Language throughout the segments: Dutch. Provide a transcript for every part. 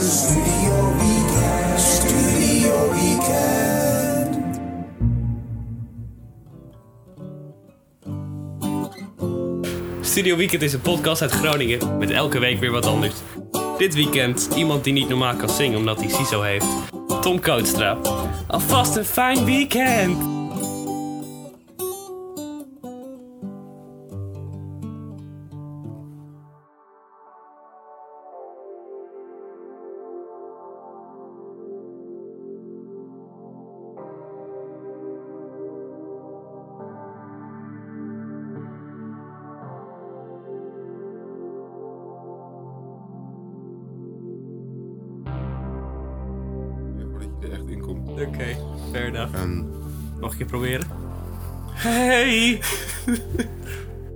Studio Weekend. Studio Weekend. Studio Weekend is een podcast uit Groningen met elke week weer wat anders. Dit weekend iemand die niet normaal kan zingen omdat hij CISO heeft. Tom Kootstra. Alvast een fijn weekend! Hey!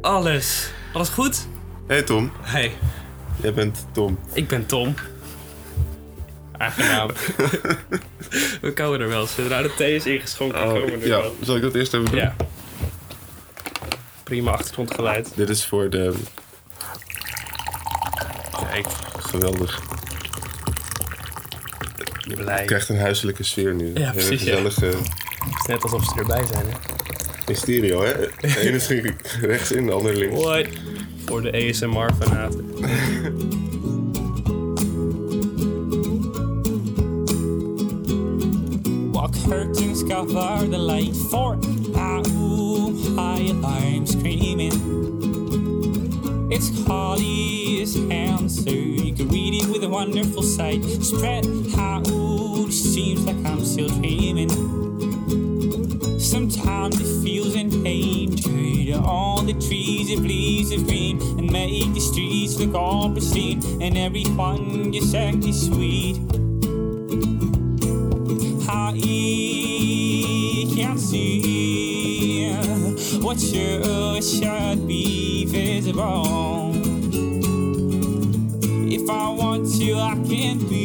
Alles. Alles goed? hey Tom, Hey, jij bent Tom. ik ben Tom. Aangenaam. we komen er wel. Zodra de thee is ingeschonken, komen we er Oh, ja, wel. zal ik dat eerst even doen? Ja. Prima achtergrondgeluid. Dit is voor de Kijk, geweldig. Je krijgt een huiselijke sfeer nu. Ja, Een precies, ja. gezellige Het is net alsof ze erbij zijn, hè? In stereo, hè? De ene ging rechts in, de andere links. Hoi. Voor de ASMR-fanaten. While curtains cover the light for our high alarm screaming. It's Holly's answer. You can read it with a wonderful sight. Spread out, seems like I'm still dreaming. Sometimes it feels endangered. All the trees have leaves of green and make the streets look all pristine. And everyone just acting sweet. I can't see what should, should be visible. If I want to, I can't be,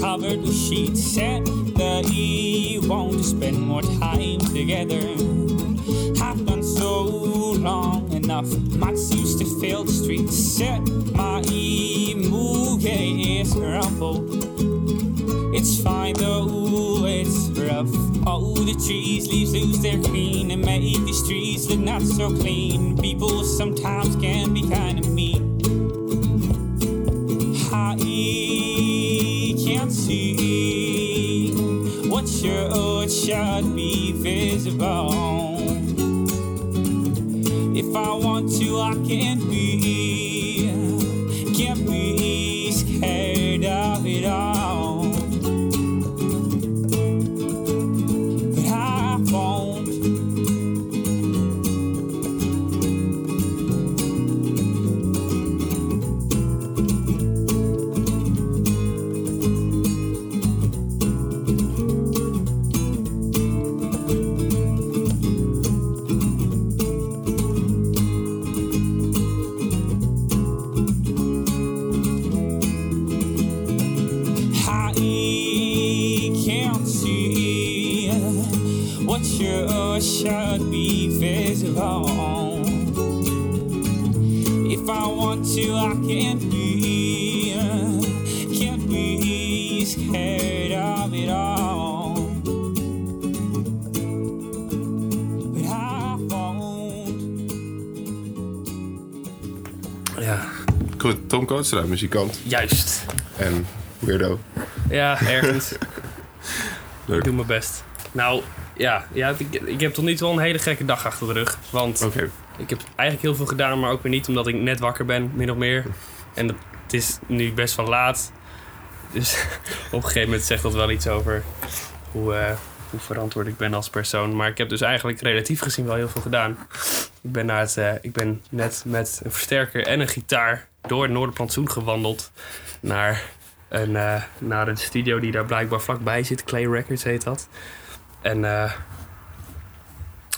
covered with sheets and they want to spend more time together. I've done so long enough. Mats used to fill the streets. Set my mood is. It's fine though, it's rough. Oh, the trees leaves lose their green and make the streets look not so clean. People sometimes can be kind of mean. I can't see what should should be visible. If I want to, I can't be, should should be visible. If I want to, I can't be, can't be scared of it all. But I won't. Ja, Goed, Tom Kootstra, muzikant juist. en weirdo. Ja, ergens. Leuk. ik doe mijn best. Nou, ja, ja ik, ik heb tot nu toe wel een hele gekke dag achter de rug. Want ik heb eigenlijk heel veel gedaan, maar ook weer niet omdat ik net wakker ben, min of meer. En dat, het is nu best wel laat. Dus op een gegeven moment zegt dat wel iets over hoe, eh, hoe verantwoord ik ben als persoon. Maar ik heb dus eigenlijk relatief gezien wel heel veel gedaan. Ik ben, naar het, eh, ik ben net met een versterker en een gitaar door het Noorderplantsoen gewandeld naar, een, eh, naar een studio die daar blijkbaar vlakbij zit. Clay Records heet dat. En eh,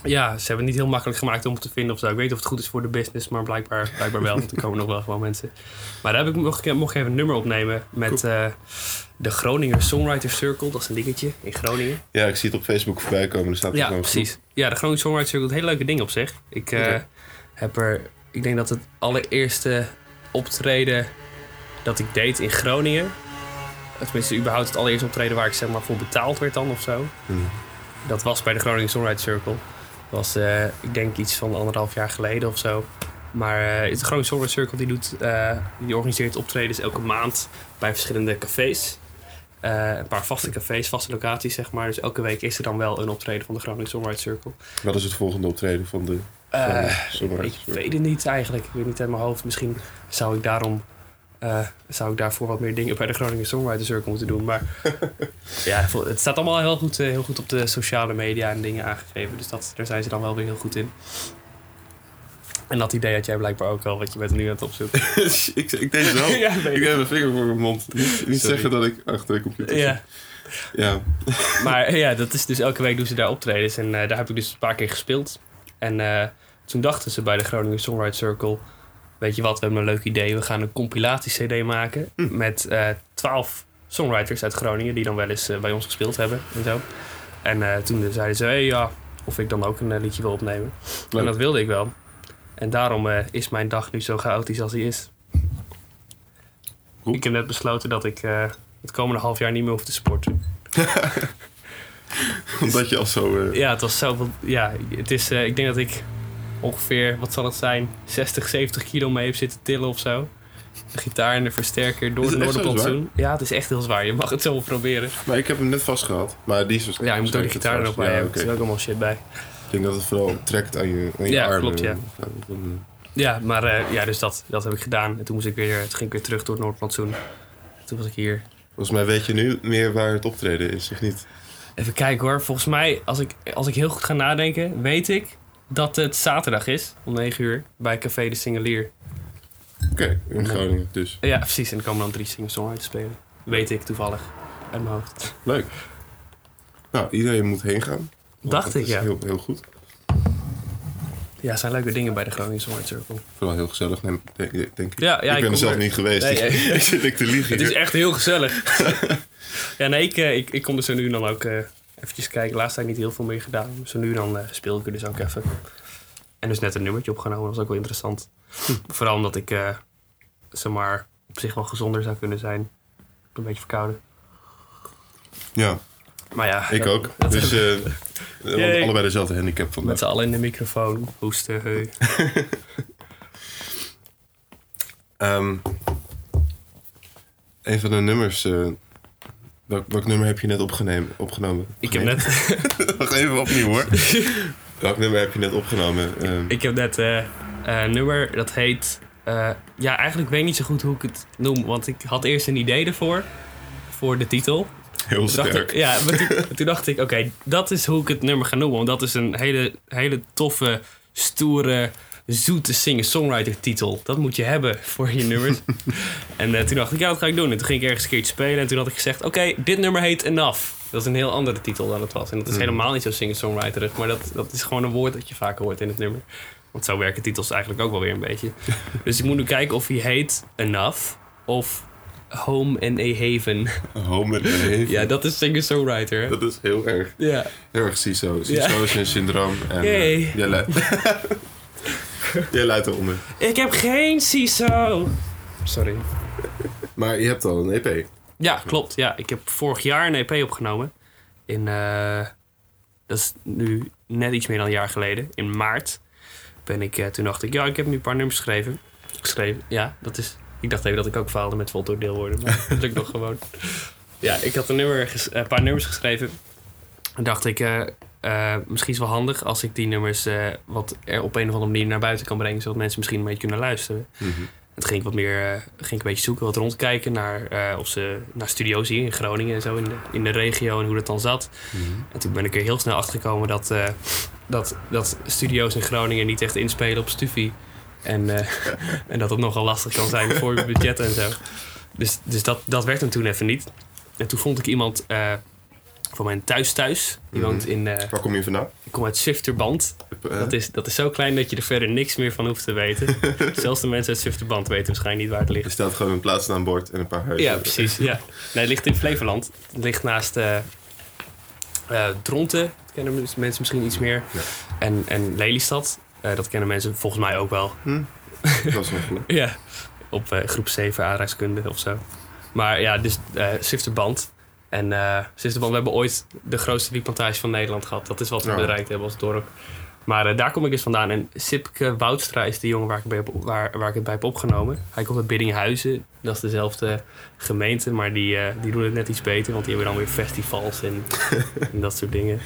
ja, ze hebben het niet heel makkelijk gemaakt om het te vinden of zo. Ik weet niet of het goed is voor de business, maar blijkbaar, blijkbaar wel. Want er komen nog wel gewoon mensen. Maar daar heb ik mocht, ik- mocht ik even een nummer opnemen met eh, de Groninger Songwriter Circle. Dat is een dingetje in Groningen. Ja, ik zie het op Facebook voorbij komen. Staat Ja, precies. Ja, de Groningen Songwriter Circle doet hele leuke dingen op zich. Ik eh, heb er, ik denk dat het allereerste optreden dat ik deed in Groningen, tenminste überhaupt het allereerste optreden waar ik zeg maar voor betaald werd dan of zo, Hmm. Dat was bij de Groningen Songwriter Circle. Dat was, eh, ik denk iets van anderhalf jaar geleden of zo. Maar eh de Groningen Songwriter Circle die doet, eh, die organiseert optredens elke maand bij verschillende cafés. Een paar vaste cafés, vaste locaties zeg maar. Dus elke week is er dan wel een optreden van de Groningen Songwriter Circle. Wat is het volgende optreden van de... Songwriter ik weet het niet eigenlijk. Ik weet niet uit mijn hoofd. Misschien zou ik daarom. Eh, zou ik daarvoor wat meer dingen bij de Groningen Songwriter Circle moeten doen. Maar ja, het staat allemaal heel goed, eh, heel goed op de sociale media en dingen aangegeven. Dus dat, daar zijn ze dan wel weer heel goed in. En dat idee had jij blijkbaar ook al, wat je bent nu aan het opzoeken. ik, ik deed wel. Ja, ik heb mijn vinger voor mijn mond. Niet, zeggen dat ik achter de computer zit. Ja, Ja. maar ja, dat is dus elke week doen ze daar optredens. En eh, daar heb ik dus een paar keer gespeeld. En eh, toen dachten ze bij de Groningen Songwriter Circle... Weet je wat, we hebben een leuk idee. We gaan een compilatie-cd maken met eh, twaalf songwriters uit Groningen... die dan wel eens eh, bij ons gespeeld hebben en zo. En eh, toen zeiden ze, hey, ja, of ik dan ook een liedje wil opnemen. Leuk. En dat wilde ik wel. En daarom is mijn dag nu zo chaotisch als die is. Goed. Ik heb net besloten dat ik het komende half jaar niet meer hoef te sporten. Omdat je al zo... Ja, het was zoveel. Ja, het is, ik denk dat ik ongeveer, wat zal het zijn, 60, 70 kilo mee heb zitten tillen of zo. De gitaar en de versterker door de het Noorderplantsoen. Ja, het is echt heel zwaar. Je mag het zo proberen. Maar ik heb hem net vastgehad. Maar die is dus Ja, je moet ook de gitaar er nog bij ja, hebben. oké. Er zit ook allemaal shit bij. Ik denk dat het vooral trekt aan je, aan je Ja, armen. klopt, ja. dan, Ja, maar eh, ja, dus dat, dat heb ik gedaan. En toen moest ik weer, toen ging ik weer terug door het Noordplantsoen. Toen was ik hier. Volgens mij weet je nu meer waar het optreden is, of niet? Even kijken hoor. Volgens mij, als ik, als ik heel goed ga nadenken, weet ik dat het zaterdag is om 9 uur bij Café de Singelier. Oké, in Groningen dus. Ja, precies. En er komen dan drie singer-songwriters spelen. Weet ik toevallig. Uit mijn hoofd. Leuk. Nou, iedereen moet heen gaan. Dacht ik, ja. Heel, heel goed. Ja, zijn leuke dingen bij de Groningen Songwriters Circle. Vooral heel gezellig, denk, ik. Ja, ja, ik ben er zelf er- niet geweest. Nee, dus ik zit ik te liegen Het is echt heel gezellig. ja, nee, ik, eh, ik, ik kom er zo nu en dan ook eh eventjes kijken. Laatst heb ik niet heel veel meer gedaan. Zo nu dan eh, speel ik er dus ook even. En dus net een nummertje opgenomen. Dat was ook wel interessant. Vooral omdat ik, zeg maar, op zich wel gezonder zou kunnen zijn. Een beetje verkouden. Ja, Maar ja, ik dat- ook. Dus eh, we allebei dezelfde handicap Met vandaag. z'n allen in de microfoon. Hoesten, heu. Ehm, een van de nummers... welk, welk nummer heb je net opgenomen? opgenomen? Ik heb net... Nog even opnieuw hoor. welk nummer heb je net opgenomen? Ehm, Ik heb net eh, een nummer dat heet. eh, ja, eigenlijk weet ik niet zo goed hoe ik het noem. Want ik had eerst een idee ervoor. Voor de titel. heel sterk. ik, ja, maar toen, toen dacht ik, oké, dat is hoe ik het nummer ga noemen. Want dat is een hele, hele toffe, stoere, zoete singer-songwriter titel. Dat moet je hebben voor je nummers. en eh, toen dacht ik, ja, wat ga ik doen? En toen ging ik ergens een keertje spelen. En toen had ik gezegd, oké, dit nummer heet Enough. Dat is een heel andere titel dan het was. En dat is helemaal niet zo singer-songwriterig. Maar dat, dat is gewoon een woord dat je vaker hoort in het nummer. Want zo werken titels eigenlijk ook wel weer een beetje. dus ik moet nu kijken of hij heet Enough of Home and a Haven. Home and Away. ja, dat is singer-songwriter. Dat is heel erg, Ja. heel erg CISO. CISO is een syndroom. En, Yay. jij, leidt eronder. Ik heb geen CISO. Sorry. Maar je hebt al een EP. Ja, klopt. Ja, ik heb vorig jaar een EP opgenomen. In, eh, dat is nu net iets meer dan een jaar geleden. In maart ben ik, eh, toen dacht ik, ja, ik heb nu een paar nummers geschreven. Geschreven, ja, dat is... Ik dacht even dat ik ook faalde met voltooid deelwoorden, maar dat lukt nog gewoon. Ja, ik had een, nummer een paar nummers geschreven. En dacht ik, eh, eh, misschien is het wel handig als ik die nummers eh, wat er op een of andere manier naar buiten kan brengen, zodat mensen misschien een beetje kunnen luisteren. Het ging ik wat meer, eh, ging ik een beetje zoeken, wat rondkijken naar, of ze, naar studio's hier in Groningen en zo in de, in de regio en hoe dat dan zat. En toen ben ik er heel snel achter gekomen dat, dat, dat studio's in Groningen niet echt inspelen op Stufie. En, en dat het nogal lastig kan zijn voor je budget en zo. Dus, dus dat, dat werd hem toen even niet. En toen vond ik iemand, Voor mijn thuis thuis. Die Mhm. woont in... eh, Waar kom je vandaan? ik kom uit Zwifterband. Eh, Dat is, dat is zo klein dat je er verder niks meer van hoeft te weten. Zelfs de mensen uit Zwifterband weten waarschijnlijk niet waar het ligt. Er staat gewoon een plaatsnaambord en een paar huizen. Ja, precies. Ja. Nee, het ligt in Flevoland. Het ligt naast eh Dronten. Dat kennen mensen misschien iets meer. Ja. En, en Lelystad. Dat kennen mensen volgens mij ook wel. Dat is wel goed. Ja. Op groep 7 aardrijkskunde of zo. Maar ja, dus eh Zwifterband. En eh Zwifterband, we hebben ooit de grootste wietplantage van Nederland gehad. Dat is wat we Ja. bereikt hebben als dorp. Maar eh, daar kom ik dus vandaan. En Sipke Woudstra is de jongen waar ik, bij waar, waar ik het bij heb opgenomen. Hij komt uit Biddinghuizen. Dat is dezelfde gemeente, maar die, eh, die doen het net iets beter. Want die hebben dan weer festivals en, en dat soort dingen.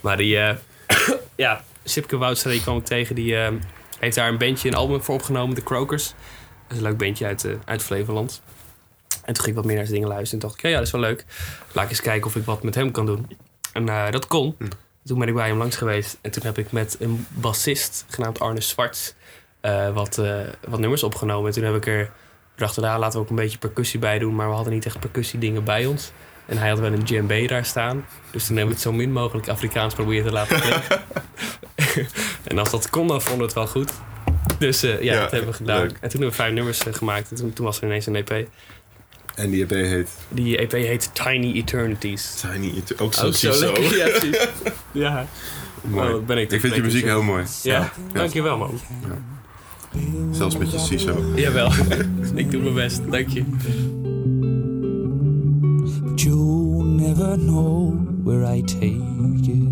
Maar die, ja, Sipke Woudstra, die kwam ik tegen. Die heeft daar een bandje, een album voor opgenomen, The Crokers. Dat is een leuk bandje uit, uit Flevoland. En toen ging ik wat meer naar zijn dingen luisteren. En dacht ik, ja, ja, dat is wel leuk. Laat ik eens kijken of ik wat met hem kan doen. En eh, dat kon. Toen ben ik bij hem langs geweest. En toen heb ik met een bassist, genaamd Arne Zwarts, eh, wat, eh, wat nummers opgenomen. En toen heb ik er dacht, daar laten we ook een beetje percussie bij doen. Maar we hadden niet echt percussiedingen bij ons. En hij had wel een djembe daar staan. Dus toen hebben we het zo min mogelijk Afrikaans proberen te laten klinken. en als dat kon, dan vonden we het wel goed. Dus ja, Ja, dat hebben we gedaan. leuk. En toen hebben we vijf nummers gemaakt. En toen, toen was er ineens een EP. En die EP heet Die EP heet Tiny Eternities. Tiny Eter- Ook zo Ook zo lekker. Ja, precies. ja. Mooi. Oh, ben ik ik vind je muziek heel mooi. Ja, dankjewel man. Zelfs met je CISO. Jawel, ik doe mijn best, dank je. But you'll never know where I take it.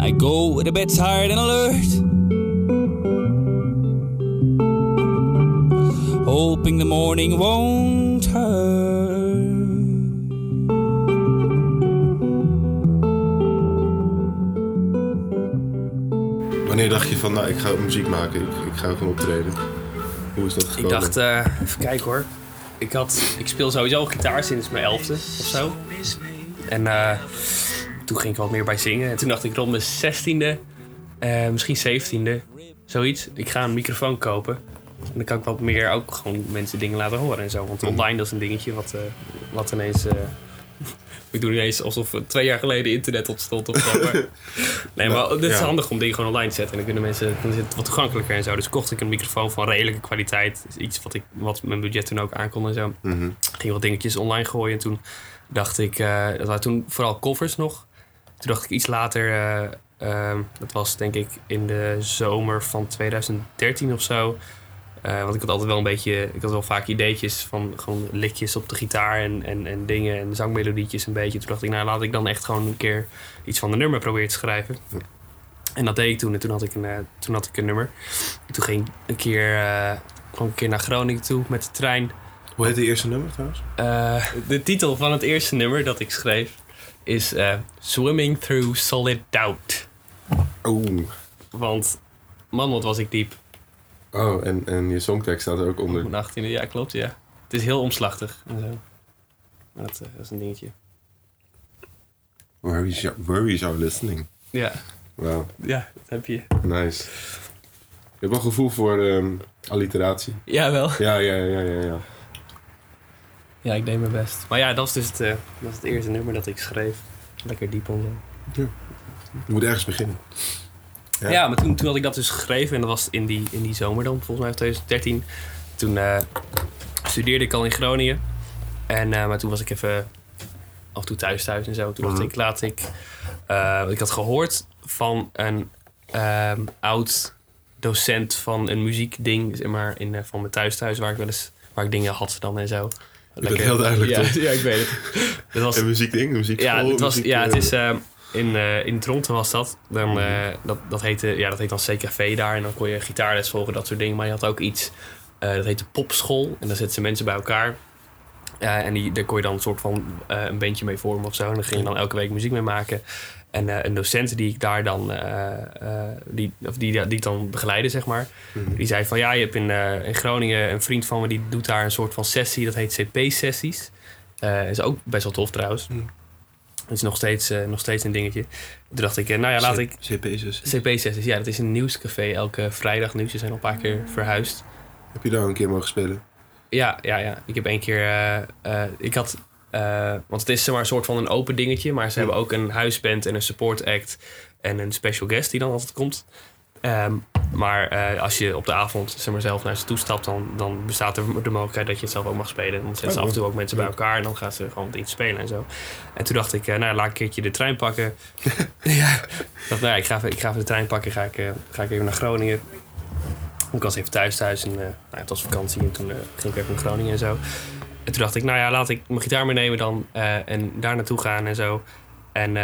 I go to bed tired and alert. Hoping the morning won't hurt. Wanneer dacht je van, nou, ik ga muziek maken, ik, ik ga gewoon optreden? Hoe is dat Ik gekomen? dacht, eh, even kijken hoor. Ik, had, ik speel sowieso al gitaar sinds mijn elfde of zo. En eh, toen ging ik wat meer bij zingen. En toen dacht ik rond mijn zestiende, eh misschien zeventiende, zoiets. Ik ga een microfoon kopen. En dan kan ik wat meer ook gewoon mensen dingen laten horen en zo. Want Mhm. online dat is een dingetje wat, eh, wat ineens... eh, ik doe ineens alsof twee jaar geleden internet ontstond of zo. Maar, nee, maar het is Ja. handig om dingen gewoon online te zetten. En dan kunnen mensen, dan is het wat toegankelijker en zo. Dus kocht ik een microfoon van redelijke kwaliteit. Dus Iets wat, ik, wat mijn budget toen ook aankon en zo. Mhm. Ging wat dingetjes online gooien. En toen dacht ik, eh, dat waren toen vooral covers nog. Toen dacht ik iets later, eh, ehm, dat was denk ik in de zomer van 2013 of zo. Eh, want ik had altijd wel een beetje, ik had wel vaak ideetjes van gewoon likjes op de gitaar en, en, en dingen en zangmelodietjes een beetje. Toen dacht ik, nou laat ik dan echt gewoon een keer iets van de nummer proberen te schrijven. En dat deed ik toen en toen had ik een, eh, toen had ik een nummer. En toen ging ik een keer, kwam ik een keer naar Groningen toe met de trein. Hoe heet de eerste nummer trouwens? De titel van het eerste nummer dat ik schreef is Swimming Through Solid Doubt. Oh. Want man, wat was ik diep. Oh, en, en je songtekst staat er ook onder. mijn 18e, ja klopt, ja. Het is heel omslachtig en zo. Maar Dat, eh, dat is een dingetje. Worries are, worries are listening. Ja, Wauw, ja, dat heb je. nice. Je hebt wel gevoel voor ehm, alliteratie. Jawel. Ja, ja, ja, ja, ja. Ja, ik deed mijn best. Maar ja, dat is dus het, eh, dat is het eerste nummer dat ik schreef. Lekker diep en zo. Je moet ergens beginnen. Ja. Ja, maar toen, toen had ik dat dus geschreven en dat was in die, in die zomer dan, volgens mij 2013. Toen eh, studeerde ik al in Groningen. En, eh, maar toen was ik even af en toe thuis thuis en zo. Toen dacht Mhm. ik, laat ik... eh, ik had gehoord van een ehm, oud docent van een muziekding, zeg maar, in, van mijn thuis thuis, waar ik wel eens, waar ik dingen had dan en zo. bent heel duidelijk, ja, toch? ja, ik weet het. Dat was, Een muziekding, een muziekschool. ja, het, was, muziek, ja, het is eh, in, eh in Dronten was dat. Dan, eh, dat, dat, heette, ja, dat heet dan CKV daar. En dan kon je gitaarles volgen, dat soort dingen. Maar je had ook iets, eh, dat heette popschool. En dan zetten ze mensen bij elkaar. En die, daar kon je dan een soort van een bandje mee vormen of zo. En dan ging je dan elke week muziek mee maken. En een docent die ik daar dan, die, of die, die dan begeleidde, zeg maar. Mhm. Die zei van ja, je hebt in, in Groningen een vriend van me die doet daar een soort van sessie. Dat heet CP-sessies. Is ook best wel tof trouwens. Mhm. Het is nog steeds, eh, nog steeds een dingetje. Toen dacht ik, eh, nou ja, laat ik... CP's. CP-sessies, ja, dat is een nieuwscafé elke vrijdag nu. Ze zijn al een paar keer verhuisd. Heb je daar een keer mogen spelen? Ja, ja, ja. Ik heb één keer... eh, ik had want het is zeg maar een soort van een open dingetje. Maar ze hebben ook een huisband en een support act. En een special guest die dan altijd komt. Ehm, maar eh, als je op de avond zeg maar, zelf naar ze toe stapt, dan, dan bestaat er de mogelijkheid dat je het zelf ook mag spelen. Dan zetten ze Oh, af en toe ook mensen bij elkaar en dan gaan ze gewoon iets spelen en zo. En toen dacht ik, eh, nou laat ik een keertje de trein pakken. ja, ik dacht, nou ja, ik ga, even, ik ga even de trein pakken, ga ik, eh, ga ik even naar Groningen. Ik was even thuis thuis en nou, het was vakantie en toen ging ik even naar Groningen en zo. En toen dacht ik, nou ja, laat ik mijn gitaar meenemen dan en daar naartoe gaan en zo. En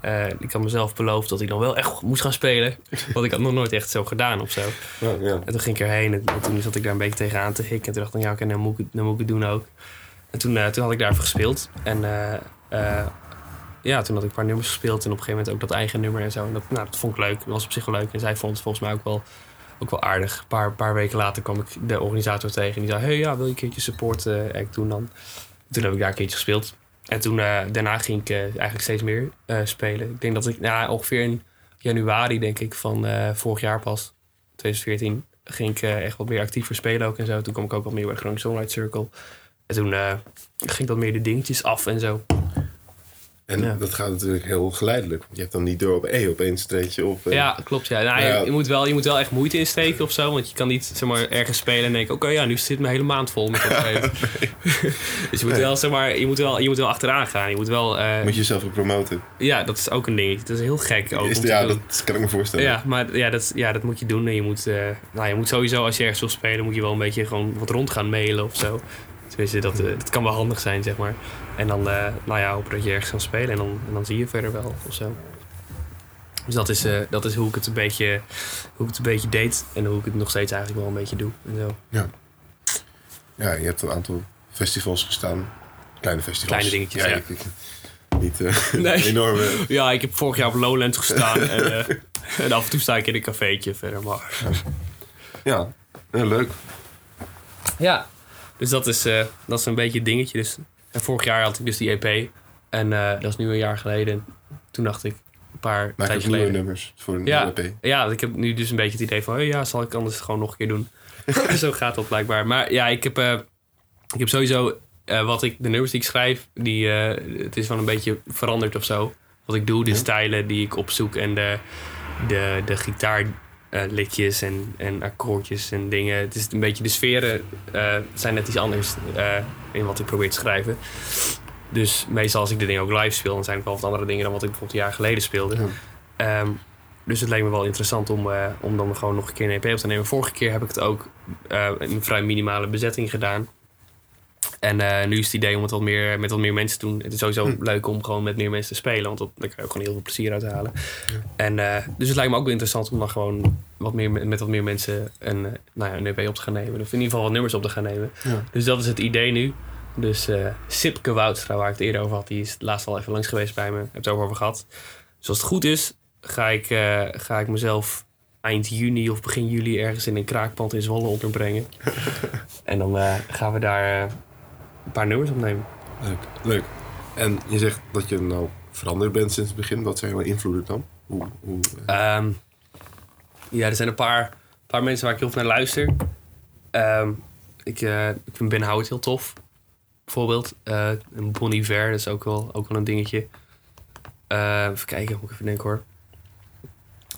eh, ik had mezelf beloofd dat ik dan wel echt moest gaan spelen. Want ik had nog nooit echt zo gedaan of zo. Ja, ja. En toen ging ik erheen en, en toen zat ik daar een beetje tegenaan te hikken. En toen dacht ik, ja, oké, dan, moet ik, moet ik het doen ook. En toen, eh, toen had ik daar even gespeeld. En eh, ja, toen had ik een paar nummers gespeeld. En op een gegeven moment ook dat eigen nummer en zo. En dat, nou, dat vond ik leuk. Dat was op zich wel leuk. En zij vond het volgens mij ook wel, ook wel aardig. Een paar, paar weken later kwam ik de organisator tegen. En die zei, hey, ja, wil je een keertje support act doen dan? Toen heb ik daar een keertje gespeeld. En toen, eh, daarna ging ik eh, eigenlijk steeds meer eh, spelen. Ik denk dat ik nou, ongeveer in januari, denk ik, van vorig jaar pas, 2014, ging ik echt wat meer actiever spelen ook en zo. Toen kwam ik ook wat meer bij Groningen Songwriter Circle. En toen ging dat meer de dingetjes af en zo. En Ja. dat gaat natuurlijk heel geleidelijk. Want je hebt dan niet door op E opeens treed je op. en- Ja, klopt. Ja. Nou, Ja. Je, je moet wel, je moet wel echt moeite insteken of zo. Want je kan niet zeg maar, ergens spelen en denken... oké, ja, nu zit mijn hele maand vol met optreden. dus je moet, wel, zeg maar, je, moet wel, je moet wel achteraan gaan. Je moet wel... eh, Moet je jezelf ook promoten. Ja, dat is ook een ding. Dat is heel gek ook. Is, ja, doen. dat kan ik me voorstellen. Ja, maar ja, dat, ja, dat moet je doen. En je moet, eh, nou, je moet sowieso, als je ergens wil spelen, moet je wel een beetje gewoon wat rond gaan mailen of zo. Tenminste, dat, eh, dat kan wel handig zijn, zeg maar. En dan, eh, nou ja, hopen dat je ergens kan spelen en dan, en dan zie je verder wel of zo. Dus dat is, eh, dat is hoe, ik het een beetje, hoe ik het een beetje deed en hoe ik het nog steeds eigenlijk wel een beetje doe. En zo. Ja, je hebt een aantal festivals gestaan. Kleine festivals. Kleine dingetjes, ja. ik- ik- niet eh Nee. enorme. Ja, ik heb vorig jaar op Lowlands gestaan en, eh, en af en toe sta ik in een cafeetje verder. Maar Ja, heel leuk. Ja, dus dat is, eh, dat is een beetje het dingetje. Dus, en vorig jaar had ik dus die EP. En eh, dat is nu een jaar geleden. Toen dacht ik, een paar Maak geleden. nummers voor een Ja. EP. Ja, ik heb nu dus een beetje het idee van... Oh ja, zal ik anders gewoon nog een keer doen. Zo gaat dat blijkbaar. Maar ja, ik heb, eh, ik heb sowieso... eh, wat ik, de nummers die ik schrijf, die, eh, het is wel een beetje veranderd of zo. Wat ik doe, de Ja. stijlen die ik opzoek en de, de, de gitaarliedjes en, en akkoordjes en dingen. Het is een beetje de sferen eh, zijn net iets anders eh, in wat ik probeer te schrijven. Dus meestal als ik de dingen ook live speel, dan zijn het wel wat andere dingen dan wat ik bijvoorbeeld een jaar geleden speelde. Ja. Ehm, dus het leek me wel interessant om, om dan gewoon nog een keer een EP op te nemen. Vorige keer heb ik het ook in een vrij minimale bezetting gedaan. En eh, nu is het idee om het wat meer, met wat meer mensen te doen. Het is sowieso Hm. leuk om gewoon met meer mensen te spelen. Want dat, daar kan je ook gewoon heel veel plezier uit halen. En, eh, dus het lijkt me ook wel interessant om dan gewoon wat meer, met, wat meer mensen een, eh, nou ja, een EP op te gaan nemen. Of in ieder geval wat nummers op te gaan nemen. Ja. Dus dat is het idee nu. Dus eh Sipke Woudstra, waar ik het eerder over had, die is laatst al even langs geweest bij me. Heb het ook over gehad. Dus als het goed is, ga ik, ga ik mezelf eind juni of begin juli ergens in een kraakpand in Zwolle onderbrengen. en dan gaan we daar een paar nummers opnemen. Leuk, leuk. En je zegt dat je nou veranderd bent sinds het begin. Wat zijn jouw invloeden dan? Hoe, hoe, eh, Ehm, ja, er zijn een paar, paar mensen waar ik heel veel naar luister. Ehm, ik, eh, ik vind Ben Howard heel tof. Bijvoorbeeld. Eh en Bon Iver, dat is ook wel, ook wel een dingetje. Eh, even kijken, moet ik even denken hoor.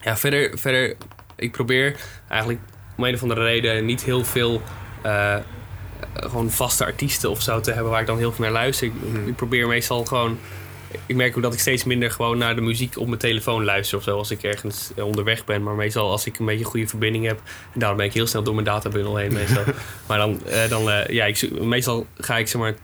Ja, verder, verder, ik probeer eigenlijk om een of andere reden niet heel veel eh, gewoon vaste artiesten of zo te hebben waar ik dan heel veel naar luister. Ik, ik probeer meestal gewoon. Ik merk ook dat ik steeds minder gewoon naar de muziek op mijn telefoon luister of zo als ik ergens eh, onderweg ben. Maar meestal als ik een beetje een goede verbinding heb, en daarom ben ik heel snel door mijn databundel heen meestal. maar dan, eh, dan eh, ja, ik, meestal ga ik zeg maar,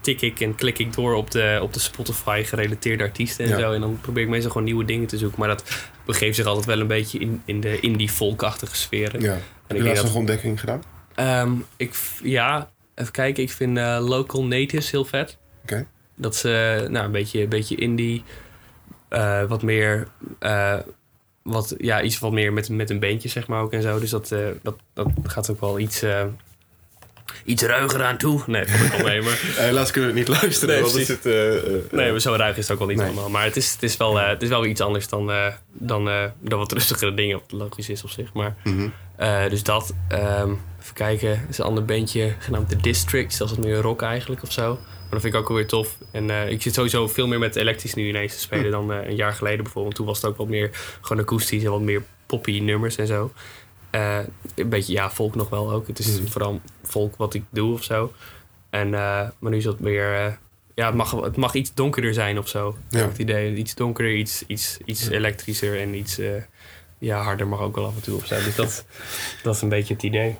tik ik en klik ik door op de, op de Spotify gerelateerde artiesten en Ja. zo. En dan probeer ik meestal gewoon nieuwe dingen te zoeken. Maar dat begeeft zich altijd wel een beetje in, in de indie folkachtige sferen. ja. En Heb je laatst nog ontdekking gedaan? Ehm, ik, ja, even kijken. Ik vind eh, Local Natives heel vet. Oké. Dat is eh, nou, een beetje, een beetje indie. eh, wat meer... wat, ja, iets wat meer met, met een beentje, zeg maar ook en zo. Dus dat, dat, dat gaat ook wel iets... iets ruiger aan toe. Nee, dat wel mee, maar... Helaas kunnen we het niet luisteren. Nee, want het zit, eh, eh, Nee, maar zo ruig is het ook wel niet Nee. allemaal. Maar het is, het, is wel, eh, het is wel iets anders dan, eh, dan, eh, dan wat rustigere dingen. Wat logisch is op zich. Maar, mhm. eh, dus dat. ehm, even kijken. Er is een ander bandje genaamd The District. Dat is wat meer rock eigenlijk of zo. Maar dat vind ik ook alweer tof. En eh, ik zit sowieso veel meer met elektrisch nu ineens te spelen dan eh, een jaar geleden bijvoorbeeld. Toen was het ook wat meer gewoon akoestisch en wat meer poppy nummers en zo. Eh, een beetje, ja, volk nog wel ook. Het is Mhm. vooral volk wat ik doe of zo. En, eh, maar nu is dat meer... eh, ja, het mag, het mag iets donkerder zijn of zo. Ja. Het idee, iets donkerder, iets, iets, iets elektrischer en iets ja, harder mag ook wel af en toe of zo. Dus dat, dat is een beetje het idee.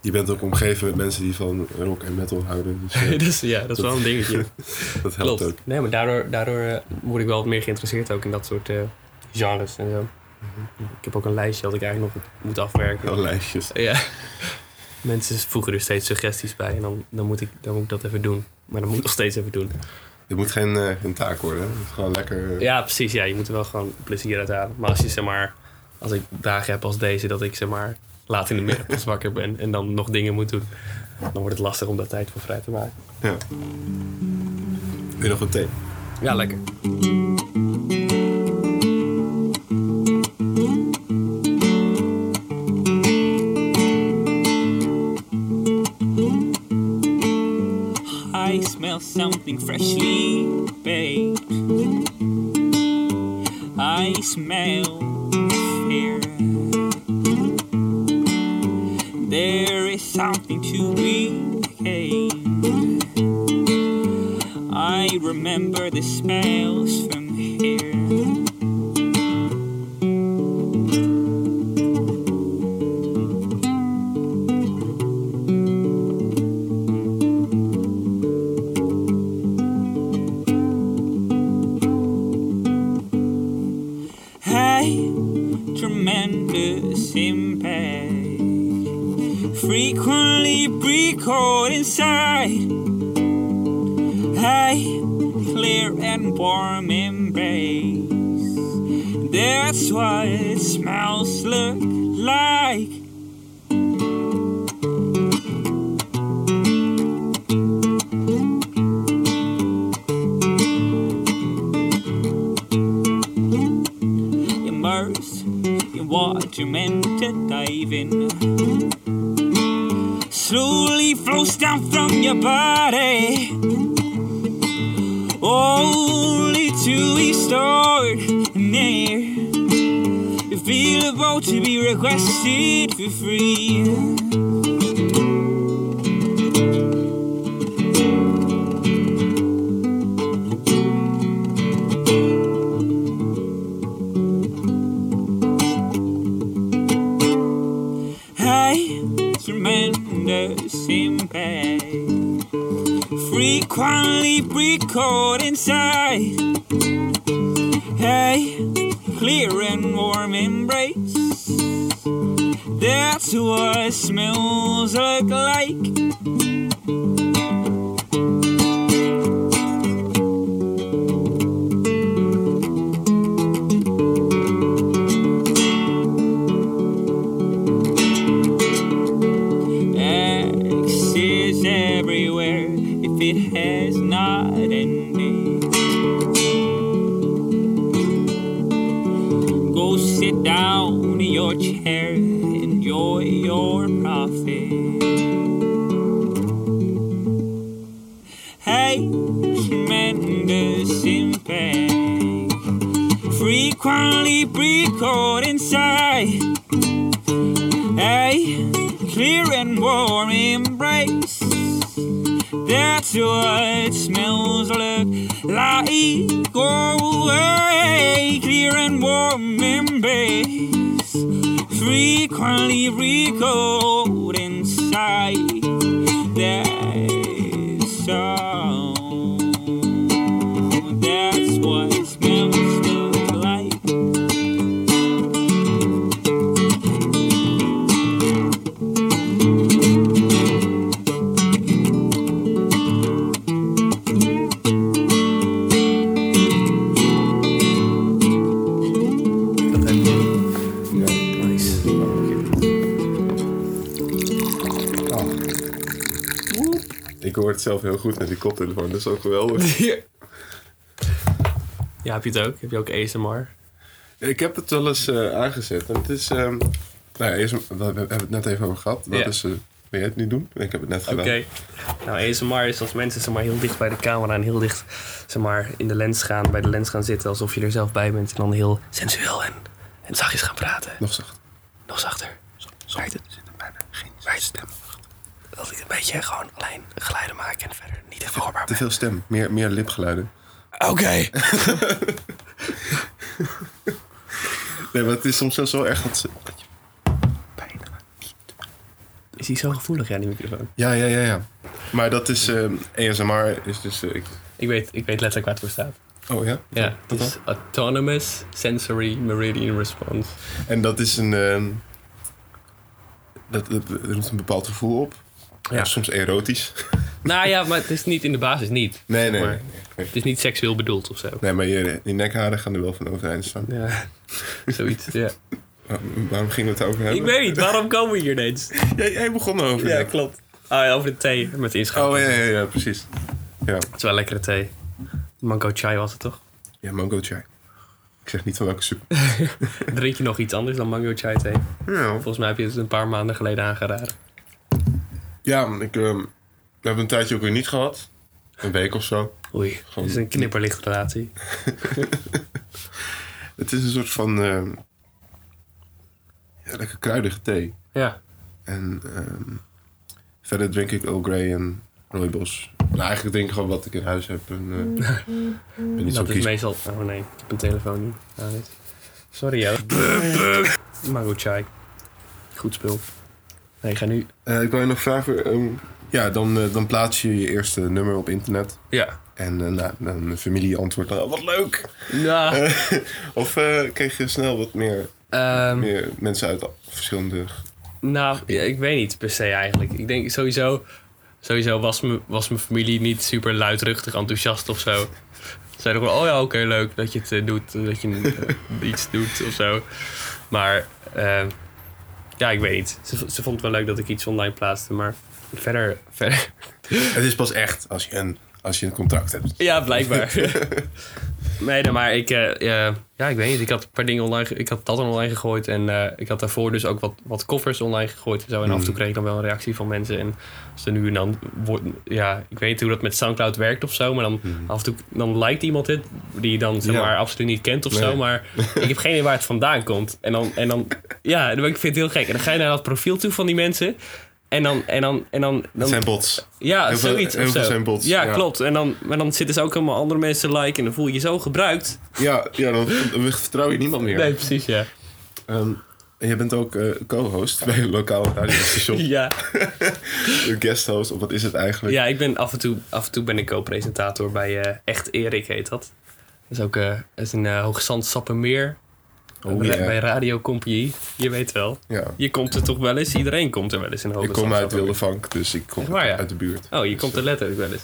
Je bent ook omgeven met mensen die van rock en metal houden. Dus dus ja, dat is wel een dingetje. dat helpt Klopt. ook. Nee, maar daardoor, daardoor word ik wel wat meer geïnteresseerd ook in dat soort genres en zo. Ik heb ook een lijstje dat ik eigenlijk nog moet afwerken. Wel lijstjes. Ja. Mensen voegen er steeds suggesties bij en dan, dan, moet ik, dan moet ik dat even doen. Maar dan moet ik nog steeds even doen. Dit moet geen, eh, geen taak worden. hè. Het moet gewoon lekker... eh, Ja, precies. Ja, je moet er wel gewoon plezier uit halen. Maar als je zeg maar, als ik dagen heb als deze, dat ik zeg maar laat in de middag pas wakker ben en dan nog dingen moet doen, dan wordt het lastig om daar tijd voor vrij te maken. ja. Wil je nog een thee? Ja, lekker. Smell something freshly baked. I smell fear. There is something to be gained. I remember the smells Friday. Only to restored and there. You feel a vote to be requested for free. Recalled inside. Hey, clear and warm embrace. That's what smells look like. Frequently recalled inside. Hey, clear and warm embrace. That's what smells look like. Oh, hey, clear and warm embrace. Frequently recalled inside. That's all. Hoor het zelf heel goed met die koptelefoon. Dat is ook geweldig. Ja, heb je het ook? Heb je ook ASMR? Ik heb het wel eens eh, aangezet. En het is... ehm nou ja, we hebben het net even over gehad. Dat Ja. is een Wil jij het nu doen? Ik heb het net Oké. gedaan. Nou, ASMR is als mensen zeg maar, heel dicht bij de camera en heel dicht zeg maar, in de lens gaan, bij de lens gaan zitten, alsof je er zelf bij bent. En dan heel sensueel en, en zachtjes gaan praten. Nog zacht. Nog zachter. Zo, het? er zit er bijna geen stem. Dat ik een beetje gewoon alleen geluiden maak en verder niet echt hoorbaar Te ben. veel stem. Meer, meer lipgeluiden. Oké. Nee, maar het is soms zelfs wel erg dat ze... dat je bijna... Is die zo gevoelig, ja, die microfoon? Ja, ja, ja, ja. Maar dat is... ehm, ASMR is dus... eh, ik- Ik weet, ik weet letterlijk waar het voor staat. oh ja? Ja, het is Autonomous Sensory Meridian Response. En dat is een... ehm, dat, dat, dat roept een bepaald gevoel op. Ja. Soms erotisch. Nou ja, maar het is niet in de basis niet. Nee, nee. Maar. Het is niet seksueel bedoeld of zo. Nee, maar je, die nekharen gaan er wel van overeind staan. Ja, zoiets, ja. Waar- Waarom gingen we het over hebben? Ik weet niet, waarom komen we hier ineens? Jij, jij begon erover. Ja, klopt. Oh ja, over de thee met inschap. Oh ja, ja, ja, precies. Ja, Het is wel lekkere thee. Mango chai was het toch? ja mango chai. Ik zeg niet van welke soep. Drink je nog iets anders dan mango chai thee? Ja, Volgens mij heb je het een paar maanden geleden aangeraden. Ja ik, ehm, we hebben een tijdje ook weer niet gehad. Een week of zo. Oei, het is een knipperlichtrelatie. Het is een soort van ehm, ja, lekker kruidige thee. Ja. En ehm, verder drink ik Earl Grey en rooibos. Nou, eigenlijk drink ik gewoon wat ik in huis heb. En, eh, ben niet zo Dat is meestal... Oh nee, ik heb een telefoon niet. Dit. Sorry, Joost. Mango chai. Goed spul. Nee, ga nu... Eh, ik wil je nog vragen. ehm, ja, dan, eh, dan plaats je je eerste nummer op internet. Ja. En eh, nou, dan de familie antwoordt dan, "Oh, wat leuk. Nou, of eh, kreeg je snel wat meer, ehm, meer mensen uit verschillende... Nou, ja, ik weet niet per se eigenlijk. Ik denk sowieso, sowieso was, me, was mijn familie niet super luidruchtig enthousiast of zo. Ze zeiden gewoon, oh ja, oké, leuk dat je het doet, dat je iets doet of zo. Maar eh, ja, ik weet niet. Ze, ze vond het wel leuk dat ik iets online plaatste, maar verder, verder. Het is pas echt als je een, als je een contract hebt. Ja, blijkbaar. nee, nee, maar ik, eh, ja, ja, ik weet niet. Ik had een paar dingen online, ik had dat online gegooid en eh, ik had daarvoor dus ook wat, wat koffers online gegooid en zo. En af en toe kreeg ik dan wel een reactie van mensen. En als er nu en dan wordt, ja, ik weet niet hoe dat met Soundcloud werkt of zo, maar dan af en toe dan liked iemand het die je dan zeg Ja. maar absoluut niet kent of Nee. zo, maar ik heb geen idee waar het vandaan komt. En dan, en dan ja, dan, ik vind het heel gek. En dan ga je naar dat profiel toe van die mensen. En dan, en dan, en dan, dan zijn bots. ja, Heel veel- zoiets. heel of veel zo. zijn bots, Ja, ja. klopt. En dan, maar dan zitten ze ook allemaal andere mensen te liken en dan voel je je zo gebruikt. Ja, ja dan, dan vertrouw je niemand meer. Nee, precies, ja. Ehm, en je bent ook eh, co-host bij een lokaal radiostation. Ja, Een guest-host, of wat is het eigenlijk? ja ik ben af en toe, af en toe ben ik co-presentator bij eh, Echt Erik heet dat. Dat is ook eh, is een uh, Hoogzand Sappemeer. Oh, bij, ja. bij Radio Compagnie. Je weet wel. Ja. Je komt er toch wel eens. Iedereen komt er wel eens in Ik Hoogzand kom uit. Wildevank, dus ik kom Echt waar, ja? uit de buurt. Oh, je komt er letterlijk wel eens.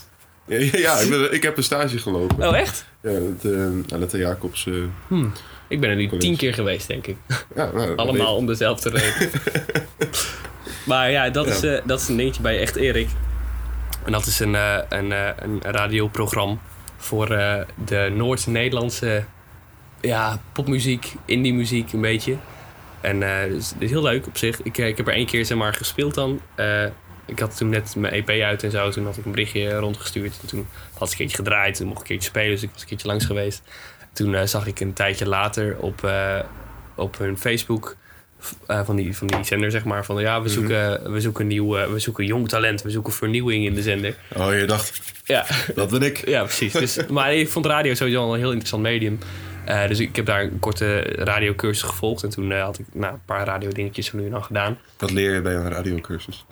Ja, ik, ben- ik heb een stage gelopen. Oh, echt? Ja, het, uh, Aletta Jacobs. eh, Ik ben er nu College. tien keer geweest, denk ik. ja, nou, Allemaal om dezelfde reden. maar ja, dat. Is, eh, dat is een dingetje bij Echt Erik. En dat is een, eh, een, eh, een radioprogramma voor eh, de Noord-Nederlandse ja, popmuziek, indie muziek een beetje. En dus het is heel leuk op zich. Ik, eh, ik heb er één keer zeg maar gespeeld dan. Eh, ik had toen net mijn EP uit en zo. Toen had ik een berichtje rondgestuurd. En toen had ik een keertje gedraaid. Toen mocht ik een keertje spelen. Dus ik was een keertje langs geweest. Toen zag ik een tijdje later op, op hun Facebook... van, die, van die zender, zeg maar. Van ja, we zoeken, we zoeken nieuw, we zoeken jong talent. We zoeken vernieuwing in de zender. Oh, je dacht, Ja, dat ben ik. ja precies. Dus, maar ik vond radio sowieso al een heel interessant medium. Eh, dus ik heb daar een korte radiocursus gevolgd. En toen eh, had ik nou, een paar radiodingetjes van nu en dan gedaan. Wat leer je bij een radiocursus?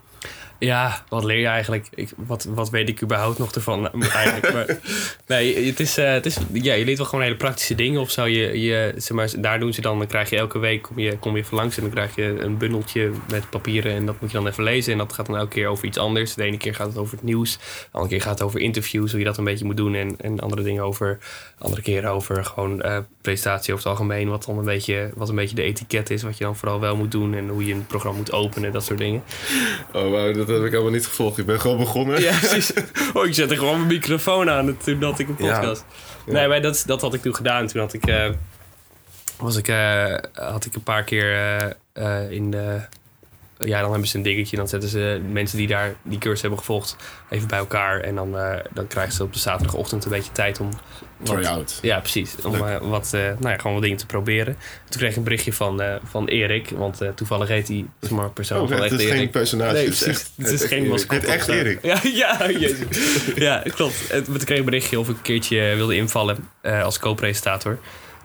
Ja, wat leer je eigenlijk? Ik, wat, wat weet ik überhaupt nog ervan eigenlijk? Maar, nee, het is, eh, het is, ja, je leert wel gewoon hele praktische dingen of zo. Je, je, zeg maar, daar doen ze dan, dan krijg je elke week, kom je, kom je even langs en dan krijg je een bundeltje met papieren en dat moet je dan even lezen. En dat gaat dan elke keer over iets anders. De ene keer gaat het over het nieuws, de andere keer gaat het over interviews, hoe je dat een beetje moet doen. En, en andere dingen over, andere keren over gewoon eh, presentatie over het algemeen, wat dan een beetje, wat een beetje de etiket is, wat je dan vooral wel moet doen en hoe je een programma moet openen, dat soort dingen. Oh, wauw, dat heb ik helemaal niet gevolgd. Ik ben gewoon begonnen. Ja, precies. Oh, ik zette gewoon mijn microfoon aan toen had ik een podcast. Ja. Nee, maar dat, dat had ik toen gedaan. Toen had ik, eh, was ik, eh, had ik een paar keer eh, in de ja, dan hebben ze een dingetje. Dan zetten ze mensen die daar die cursus hebben gevolgd even bij elkaar. En dan, dan krijgen ze op de zaterdagochtend een beetje tijd om... Try-out. Ja, precies. Om eh, wat, eh, nou ja, gewoon wat dingen te proberen. Toen kreeg ik een berichtje van, eh, van Erik. Want toevallig heet hij, zeg maar, persoon Oh, van echt, echt het is geen personage. Nee, het is echt- Het is echt geen Erik. mascotte. Het is echt of zo. Erik. Ja, ja, jezus. ja, klopt. En toen kreeg ik een berichtje of ik een keertje wilde invallen als co-presentator.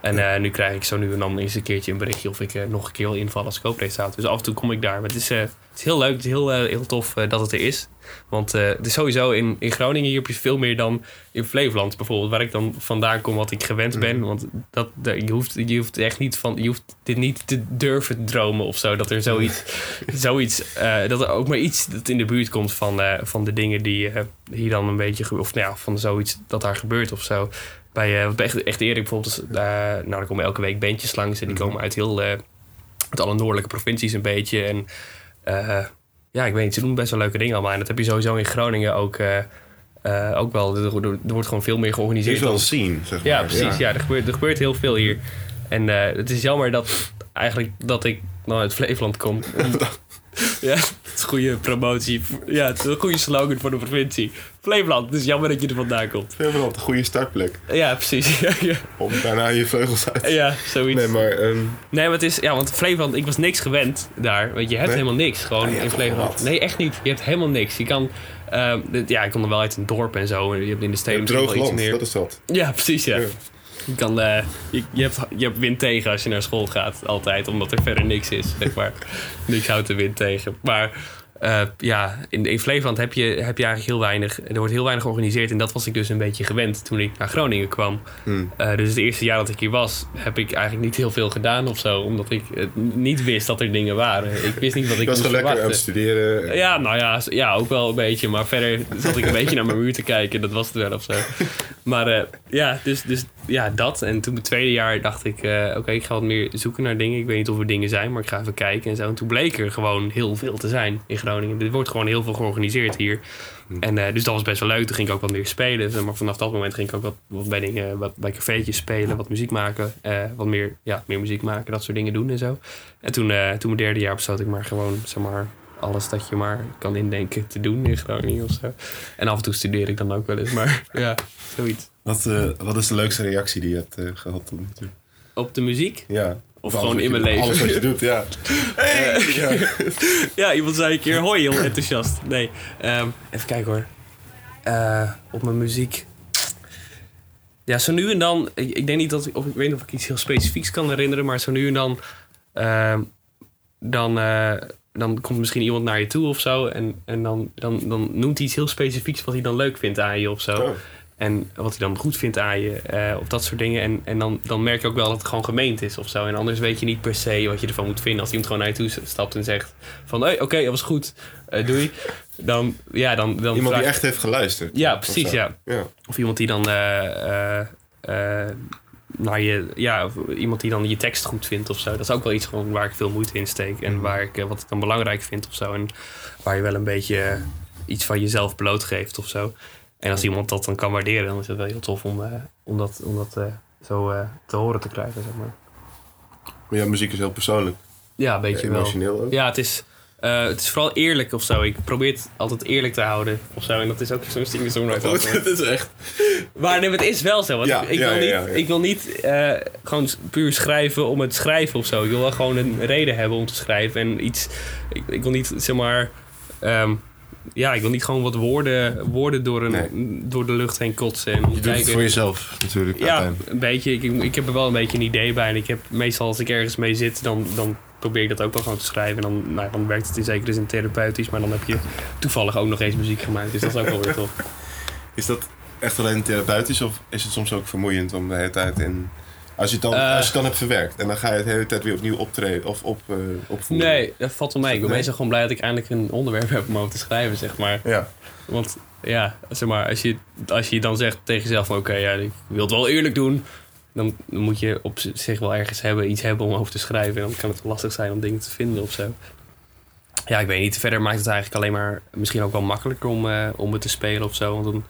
En eh, nu krijg ik zo nu en dan eens een keertje een berichtje of ik eh, nog een keer wil invallen als co-presentator. Dus af en toe kom ik daar. Maar het is, eh, het is heel leuk, het is heel, heel tof dat het er is. Want het is sowieso in, in Groningen, hier heb je veel meer dan in Flevoland bijvoorbeeld, waar ik dan vandaan kom, wat ik gewend ben. Want dat, je, hoeft, je hoeft echt niet van, je hoeft dit niet te durven dromen of zo. Dat er zoiets, zoiets dat er ook maar iets dat in de buurt komt van, van de dingen die hier dan een beetje, of nou ja, van zoiets dat daar gebeurt of zo. Bij, eh, bij echt, echt Erik bijvoorbeeld, eh, nou, er komen elke week bandjes langs en die komen uit heel, eh, uit alle noordelijke provincies een beetje. En ja, ik weet niet, ze doen best wel leuke dingen allemaal. En dat heb je sowieso in Groningen ook, ook wel. Er, er- er wordt gewoon veel meer Er georganiseerd. is wel een scene, zeg maar. ja, precies. Ja. er, gebeurt, er gebeurt heel veel hier. En het is jammer dat eigenlijk dat ik nou uit Flevoland kom. ja, het is een goede promotie. Ja, het is een goede slogan voor de provincie. Flevoland, het is jammer dat je er vandaan komt. Wel een goede startplek. Ja, precies. ja, ja. Om daarna je vleugels uit. ja, zoiets. Nee, maar ehm, Nee, maar het is, ja, want Flevoland, ik was niks gewend daar. Want je hebt Nee? helemaal niks gewoon Ah, in Flevoland. Nee, echt niet. Je hebt helemaal niks. Je kan, ehm, dit- ja, ik kom dan wel uit een dorp en zo. Je hebt in de steden droog land, meer. dat is dat. Ja, precies, ja. Ja. Je, kan, eh, je, je, hebt, je hebt wind tegen als je naar school gaat, altijd. Omdat er verder niks is, zeg maar. niks houdt de wind tegen. Maar eh, ja, in, in Flevoland heb je, heb je eigenlijk heel weinig... Er wordt heel weinig georganiseerd. En dat was ik dus een beetje gewend toen ik naar Groningen kwam. Hmm. Eh, dus het eerste jaar dat ik hier was, heb ik eigenlijk niet heel veel gedaan of zo. Omdat ik niet wist dat er dingen waren. Ik wist niet wat ik Ik was moest lekker aan het studeren. Ja, nou ja, ja, ook wel een beetje. Maar verder zat ik een beetje naar mijn muur te kijken. Dat was het wel of zo. Maar ja, dus, dus ja, dat. En toen mijn tweede jaar dacht ik... eh, Oké, ik ga wat meer zoeken naar dingen. Ik weet niet of er dingen zijn, maar ik ga even kijken en zo. En toen bleek er gewoon heel veel te zijn in Groningen. Er wordt gewoon heel veel georganiseerd hier. En eh, dus dat was best wel leuk. Toen ging ik ook wat meer spelen. Maar vanaf dat moment ging ik ook wat, wat bij dingen, wat bij cafeetjes spelen, wat muziek maken. eh, wat meer, ja, meer muziek maken, dat soort dingen doen en zo. En toen, toen mijn derde jaar besloot ik maar gewoon, zeg maar, alles dat je maar kan indenken te doen in Groningen of zo. En af en toe studeer ik dan ook wel eens, maar ja, zoiets. Wat, eh, wat is de leukste reactie die je hebt eh, gehad tot nu toe? Op de muziek? Ja. Of gewoon in mijn leven. Alles wat je doet, ja. Hey! ja. Ja, iemand zei een keer hoi, heel enthousiast. Nee, ehm, even kijken hoor. Eh, op mijn muziek. Ja, zo nu en dan. Ik, ik denk niet dat. Of ik weet niet of ik iets heel specifieks kan herinneren, maar zo nu en dan. ehm, dan, eh, dan komt misschien iemand naar je toe of zo. En, en dan, dan, dan noemt hij iets heel specifieks wat hij dan leuk vindt aan je of zo. Oh. En wat hij dan goed vindt aan je, eh, of dat soort dingen. En, en dan, dan merk je ook wel dat het gewoon gemeend is of zo. En anders weet je niet per se wat je ervan moet vinden. Als iemand gewoon naar je toe stapt en zegt van... Hey, oké, dat was goed, eh, doei. Dan, ja, dan, dan Iemand die echt heeft geluisterd. Ja, precies, ja. ja. Of iemand die dan... eh, naar je, ja, iemand die dan je tekst goed vindt of zo. Dat is ook wel iets gewoon waar ik veel moeite in steek. En waar ik, eh, wat ik dan belangrijk vind of zo. En waar je wel een beetje eh, iets van jezelf blootgeeft of zo. En als iemand dat dan kan waarderen, dan is het wel heel tof om, eh, om dat, om dat zo te horen te krijgen, zeg maar. Maar ja, muziek is heel persoonlijk. Ja, een beetje wel. Emotioneel ook. Ja, het is, eh, het is vooral eerlijk of zo. Ik probeer het altijd eerlijk te houden of zo. En dat is ook zo'n singer-songwriter. Oh, dat is echt... Maar nee, maar het is wel zo. Want Ja, ik, ja, wil niet, ja, ja. Ik wil niet eh, gewoon puur schrijven om het schrijven of zo. Ik wil wel gewoon een reden hebben om te schrijven. En iets... Ik, ik wil niet, zeg maar... ehm, ja, ik wil niet gewoon wat woorden, woorden door, een, door de lucht heen kotsen. En Je doet het voor jezelf natuurlijk. ja, een beetje. Ik, ik heb er wel een beetje een idee bij. En ik heb meestal als ik ergens mee zit, dan, dan probeer ik dat ook wel gewoon te schrijven. En dan, nou, dan werkt het in zekere zin therapeutisch. Maar dan heb je toevallig ook nog eens muziek gemaakt. Dus dat is ook wel weer tof. Is dat echt alleen therapeutisch of is het soms ook vermoeiend om de hele tijd in... Als je, het dan, Eh. als je het dan hebt verwerkt en dan ga je het de hele tijd weer opnieuw optreden of op, eh opvoeren. Nee, dat valt wel mee. Ik ben Nee? meestal gewoon blij dat ik eindelijk een onderwerp heb om over te schrijven, zeg maar. Ja. Want ja, zeg maar, als je, als je dan zegt tegen jezelf van... Oké, ja, ik wil het wel eerlijk doen. Dan, dan moet je op zich wel ergens hebben, iets hebben om over te schrijven. En dan kan het lastig zijn om dingen te vinden of zo. Ja, ik weet niet. Verder maakt het eigenlijk alleen maar misschien ook wel makkelijker om, eh, om het te spelen of zo. Want dan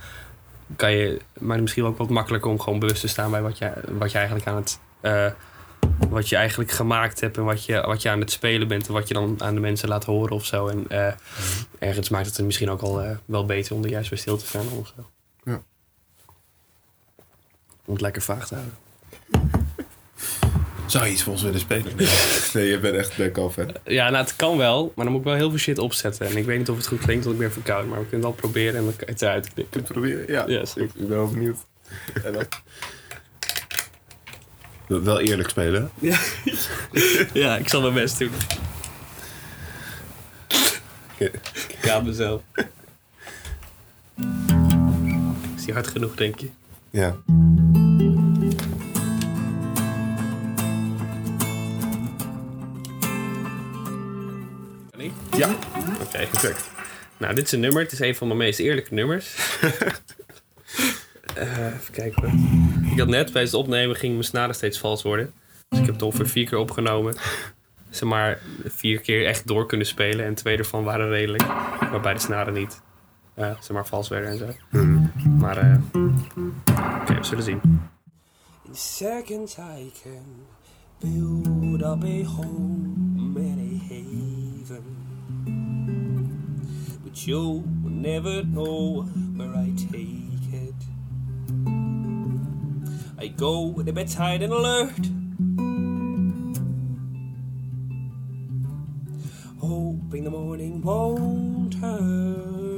kan je, maar misschien ook wat makkelijker om gewoon bewust te staan bij wat je, wat je eigenlijk aan het, eh, wat je eigenlijk gemaakt hebt en wat je, wat je aan het spelen bent en wat je dan aan de mensen laat horen of zo. En eh, ergens maakt het misschien ook al wel beter om er juist bij stil te staan of zo. Ja. Om het lekker vaag te houden. Zou je iets voor ons willen spelen? nee, je bent echt back off, hè? Ja, nou, het kan wel, maar dan moet ik wel heel veel shit opzetten. En ik weet niet of het goed klinkt, want ik ben verkouden. Maar we kunnen het wel proberen en dan kan je het eruit knippen. Kun je het proberen? Ja. Ja, is ik, ik ben wel benieuwd. En dan? Wel- eerlijk spelen? Ja. ja, ik zal mijn best doen. Ik ga mezelf. Is die hard genoeg, denk je? Ja. Ja. Oké. Perfect. Nou, dit is een nummer. Het is een van mijn meest eerlijke nummers. Eh, even kijken hoor. Ik had net bij het opnemen ging mijn snaren steeds vals worden. Dus ik heb het ongeveer vier keer opgenomen. Zeg maar vier keer echt door kunnen spelen. En twee ervan waren redelijk. Maar bij de snaren niet. eh, zeg maar vals werden en zo. Maar eh oké, we zullen zien. In seconds I can build up a home and a haven. But you'll never know where I take it. I go to bed tired and alert. Hoping the morning won't hurt.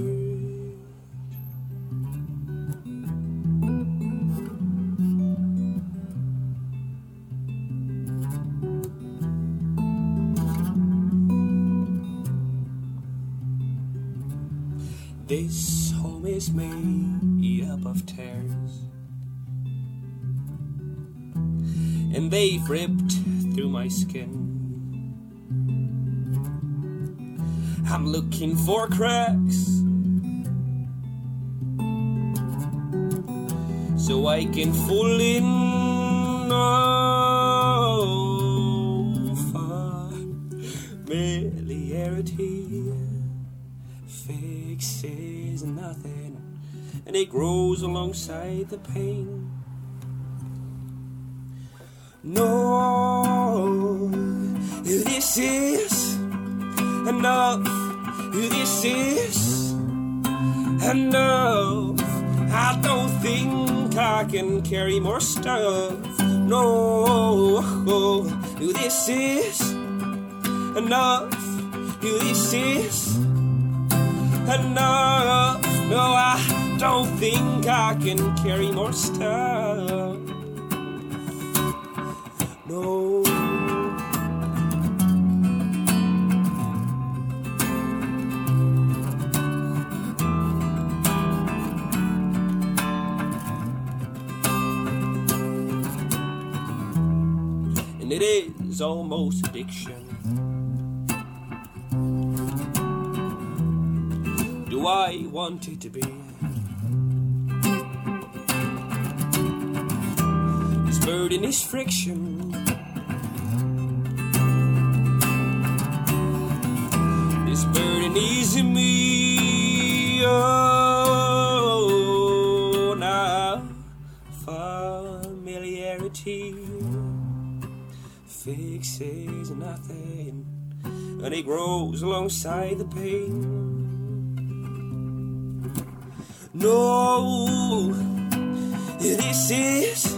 Is made up of tears. And they've ripped through my skin. I'm looking for cracks. So I can fall in. Familiarity fixes nothing, and it grows alongside the pain. No, this is enough. This is enough. I don't think I can carry more stuff. No, this is enough. This is enough. No, I don't think I can carry more stuff. No. And it is almost addiction. Do I want it to be? This burden is friction. This burden is in me. Oh, now familiarity fixes nothing, and it grows alongside the pain. No, this is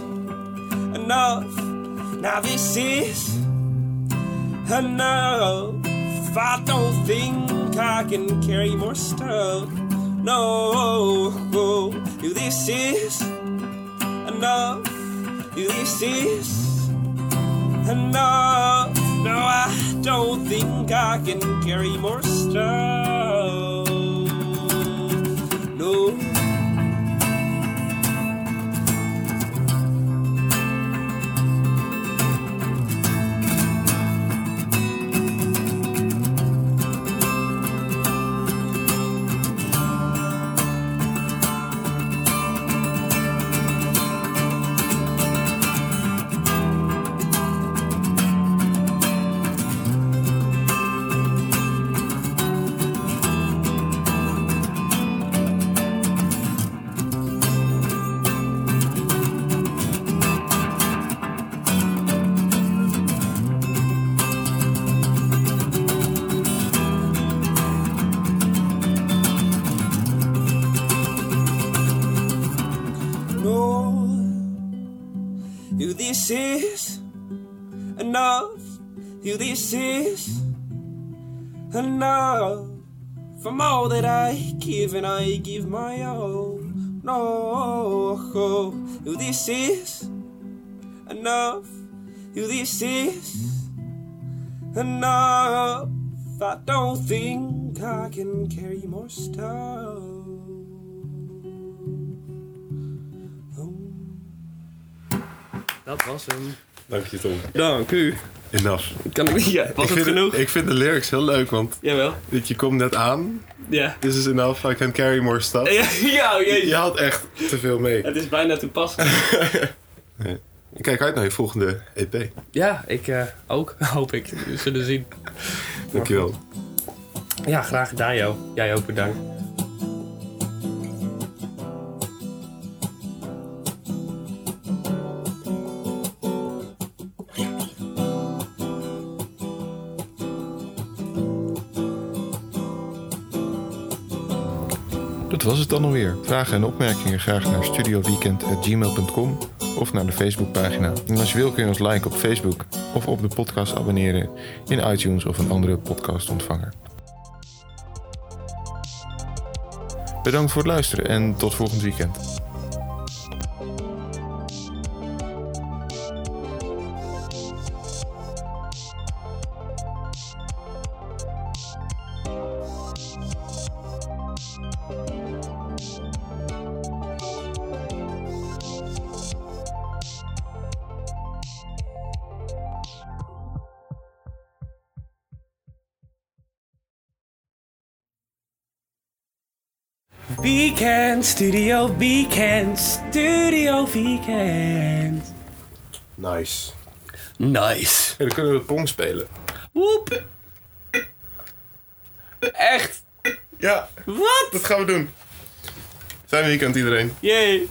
enough. Now this is enough. I don't think I can carry more stuff. No, this is enough. This is enough. No, I don't think I can carry more stuff. No. Is. Enough who this is. Enough from all that I give and I give my all. No, who this is. Enough who this is. Enough. I don't think I can carry more stuff. Dat was hem. Dank je, Tom. Dank u. Enough. Kan ik niet. Ja, was ik het vind genoeg? ik vind de lyrics heel leuk, want Jawel. dit, je komt net aan. Ja. This is enough, I can carry more stuff. Ja, ja oh jezus. Je had echt te veel mee. Het is bijna toepasselijk. Ik kijk uit naar je volgende EP. Ja, ik eh, ook, hoop ik. We zullen zien. Dankjewel. Ja, graag gedaan, joh. Jij ook bedankt. Dat was het dan alweer. Vragen en opmerkingen graag naar studioweekend.gmail.com of naar de Facebookpagina. En als je wil kun je ons liken op Facebook of op de podcast abonneren in iTunes of een andere podcastontvanger. Bedankt voor het luisteren en tot volgend weekend. Weekend, studio weekend, studio weekend. Nice. Nice. Ja, dan kunnen we Pong spelen. Woep. Echt? Ja, Wat? dat gaan we doen. Fijn weekend iedereen. Jee.